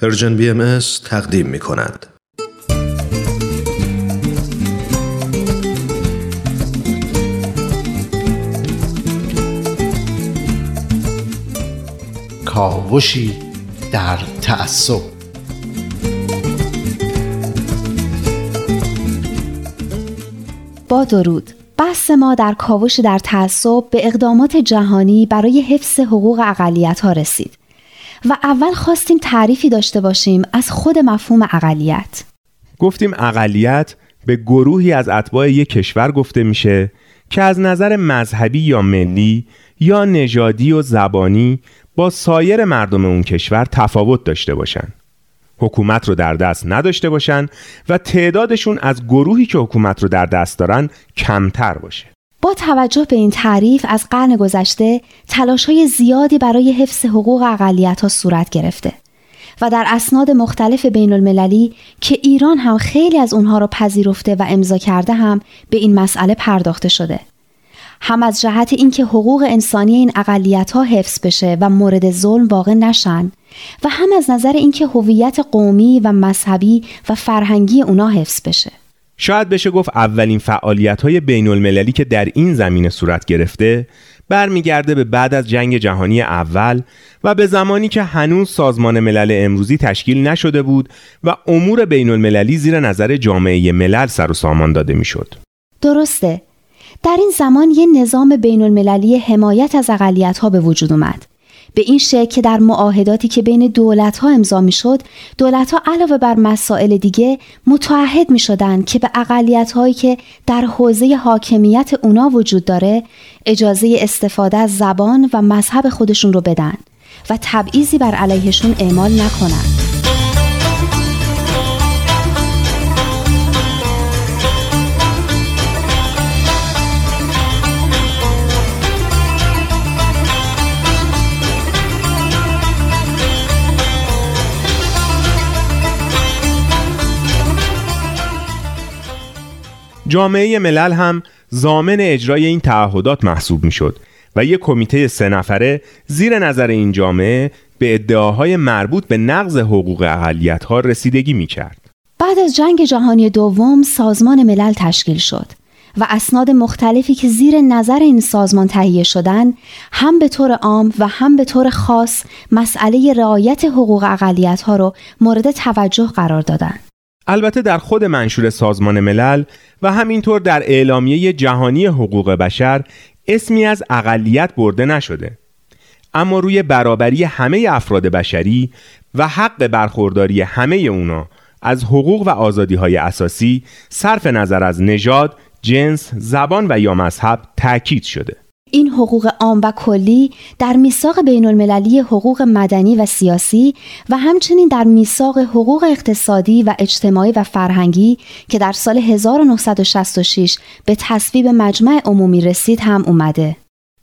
Persian BMS تقدیم می کند. کاوشی در تعصب با درود بحث ما در کاوش در تعصب به اقدامات جهانی برای حفظ حقوق اقلیت ها رسید و اول خواستیم تعریفی داشته باشیم از خود مفهوم اقلیت. گفتیم اقلیت به گروهی از اتباع یک کشور گفته میشه که از نظر مذهبی یا ملی یا نژادی و زبانی با سایر مردم اون کشور تفاوت داشته باشن. حکومت رو در دست نداشته باشن و تعدادشون از گروهی که حکومت رو در دست دارن کمتر باشه. با توجه به این تعریف از قرن گذشته تلاش های زیادی برای حفظ حقوق اقلیت ها صورت گرفته و در اسناد مختلف بین المللی که ایران هم خیلی از اونها را پذیرفته و امضا کرده هم به این مسئله پرداخته شده. هم از جهت اینکه حقوق انسانی این اقلیت ها حفظ بشه و مورد ظلم واقع نشن و هم از نظر اینکه هویت قومی و مذهبی و فرهنگی اونا حفظ بشه. شاید بشه گفت اولین فعالیت های بین المللی که در این زمینه صورت گرفته برمیگرده به بعد از جنگ جهانی اول و به زمانی که هنوز سازمان ملل امروزی تشکیل نشده بود و امور بین المللی زیر نظر جامعه ملل سر و سامان داده می‌شد. درسته. در این زمان یه نظام بین المللی حمایت از اقلیت ها به وجود اومد. به این شکل که در معاهداتی که بین دولت ها امضا می شد دولت ها علاوه بر مسائل دیگه متعهد می شدن که به اقلیت هایی که در حوزه حاکمیت اونا وجود داره اجازه استفاده از زبان و مذهب خودشون رو بدن و تبعیضی بر علیهشون اعمال نکنند. جامعه ملل هم زامن اجرای این تعهدات محسوب می‌شد و یک کمیته سه نفره زیر نظر این جامعه به ادعاهای مربوط به نقض حقوق اقلیت ها رسیدگی می کرد. بعد از جنگ جهانی دوم سازمان ملل تشکیل شد و اسناد مختلفی که زیر نظر این سازمان تهیه شدن هم به طور عام و هم به طور خاص مسئله رعایت حقوق اقلیت ها رو مورد توجه قرار دادند. البته در خود منشور سازمان ملل و همینطور در اعلامیه جهانی حقوق بشر اسمی از اقلیت برده نشده اما روی برابری همه افراد بشری و حق برخورداری همه اونا از حقوق و آزادی های اساسی صرف نظر از نژاد، جنس، زبان و یا مذهب تاکید شده. این حقوق عام و کلی در میثاق بین المللی حقوق مدنی و سیاسی و همچنین در میثاق حقوق اقتصادی و اجتماعی و فرهنگی که در سال 1966 به تصویب مجمع عمومی رسید هم اومده.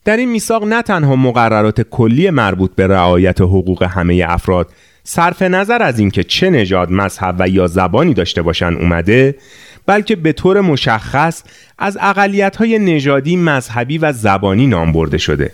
در این میثاق نه تنها مقررات کلی مربوط به رعایت حقوق همه افراد صرف نظر از اینکه چه نژاد، مذهب و یا زبانی داشته باشن اومده بلکه به طور مشخص از های نژادی، مذهبی و زبانی نام برده شده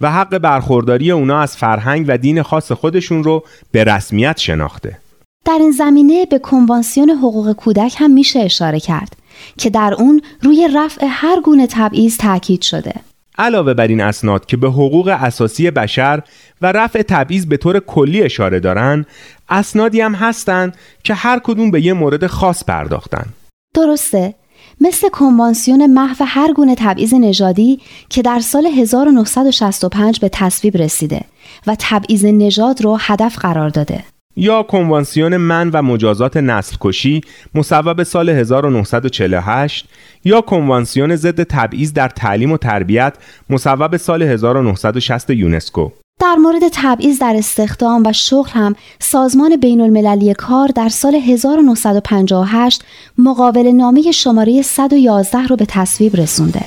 و حق برخورداری اونا از فرهنگ و دین خاص خودشون رو به رسمیت شناخته. در این زمینه به کنوانسیون حقوق کودک هم میشه اشاره کرد که در اون روی رفع هر گونه تبعیض تاکید شده. علاوه بر این اسناد که به حقوق اساسی بشر و رفع تبعیض به طور کلی اشاره دارن، اسنادی هم هستند که هر کدوم به یه مورد خاص پرداختن. درسته. مثل کنوانسیون محو هر گونه تبعیض نژادی که در سال 1965 به تصویب رسیده و تبعیض نژاد رو هدف قرار داده. یا کنوانسیون من و مجازات نسل کشی مصوب سال 1948 یا کنوانسیون ضد تبعیض در تعلیم و تربیت مصوب سال 1960 یونسکو. در مورد تبعیض در استخدام و شغل هم سازمان بین المللی کار در سال 1958 مقابل نامه شماره 111 رو به تصویب رسونده.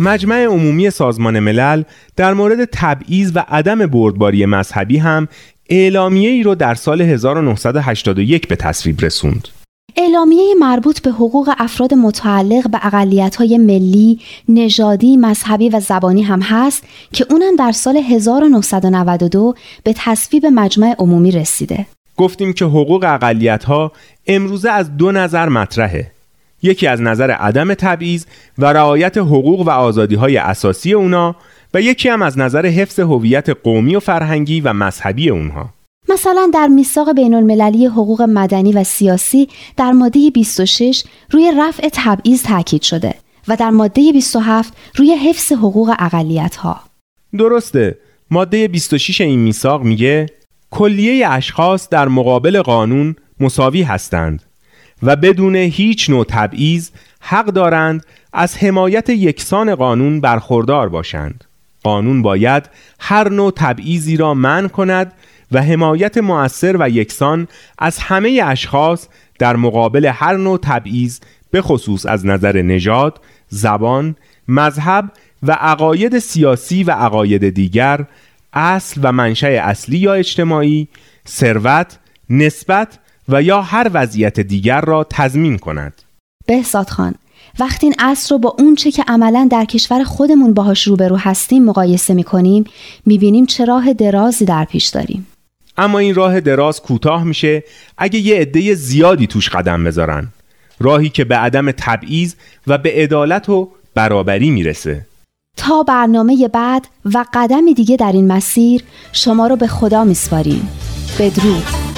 مجمع عمومی سازمان ملل در مورد تبعیض و عدم بردباری مذهبی هم اعلامیه ای رو در سال 1981 به تصویب رسوند. اعلامیه مربوط به حقوق افراد متعلق به اقلیت‌های ملی، نژادی، مذهبی و زبانی هم هست که اونم در سال 1992 به تصویب مجمع عمومی رسیده. گفتیم که حقوق اقلیت‌ها امروزه از دو نظر مطرحه. یکی از نظر عدم تبعیض و رعایت حقوق و آزادی‌های اساسی اونا و یکی هم از نظر حفظ هویت قومی و فرهنگی و مذهبی اونها. مثلا در میثاق بین المللی حقوق مدنی و سیاسی در ماده 26 روی رفع تبعیض تاکید شده و در ماده 27 روی حفظ حقوق اقلیت ها. درسته. ماده 26 این میثاق میگه کلیه اشخاص در مقابل قانون مساوی هستند و بدون هیچ نوع تبعیض حق دارند از حمایت یکسان قانون برخوردار باشند. قانون باید هر نوع تبعیضی را منع کند و حمایت مؤثر و یکسان از همه اشخاص در مقابل هر نوع تبعیض به خصوص از نظر نژاد، زبان، مذهب و عقاید سیاسی و عقاید دیگر اصل و منشأ اصلی یا اجتماعی، ثروت، نسبت و یا هر وضعیت دیگر را تضمین کند. بهزاد خان وقتی این اصل رو با اون چه که عملا در کشور خودمون باهاش روبرو هستیم مقایسه می‌کنیم می‌بینیم چه راه درازی در پیش داریم. اما این راه دراز کوتاه میشه اگه یه عده زیادی توش قدم بذارن راهی که به عدم تبعیض و به عدالت و برابری می‌رسه تا برنامه بعد و قدم دیگه در این مسیر شما رو به خدا میسپاریم بدرود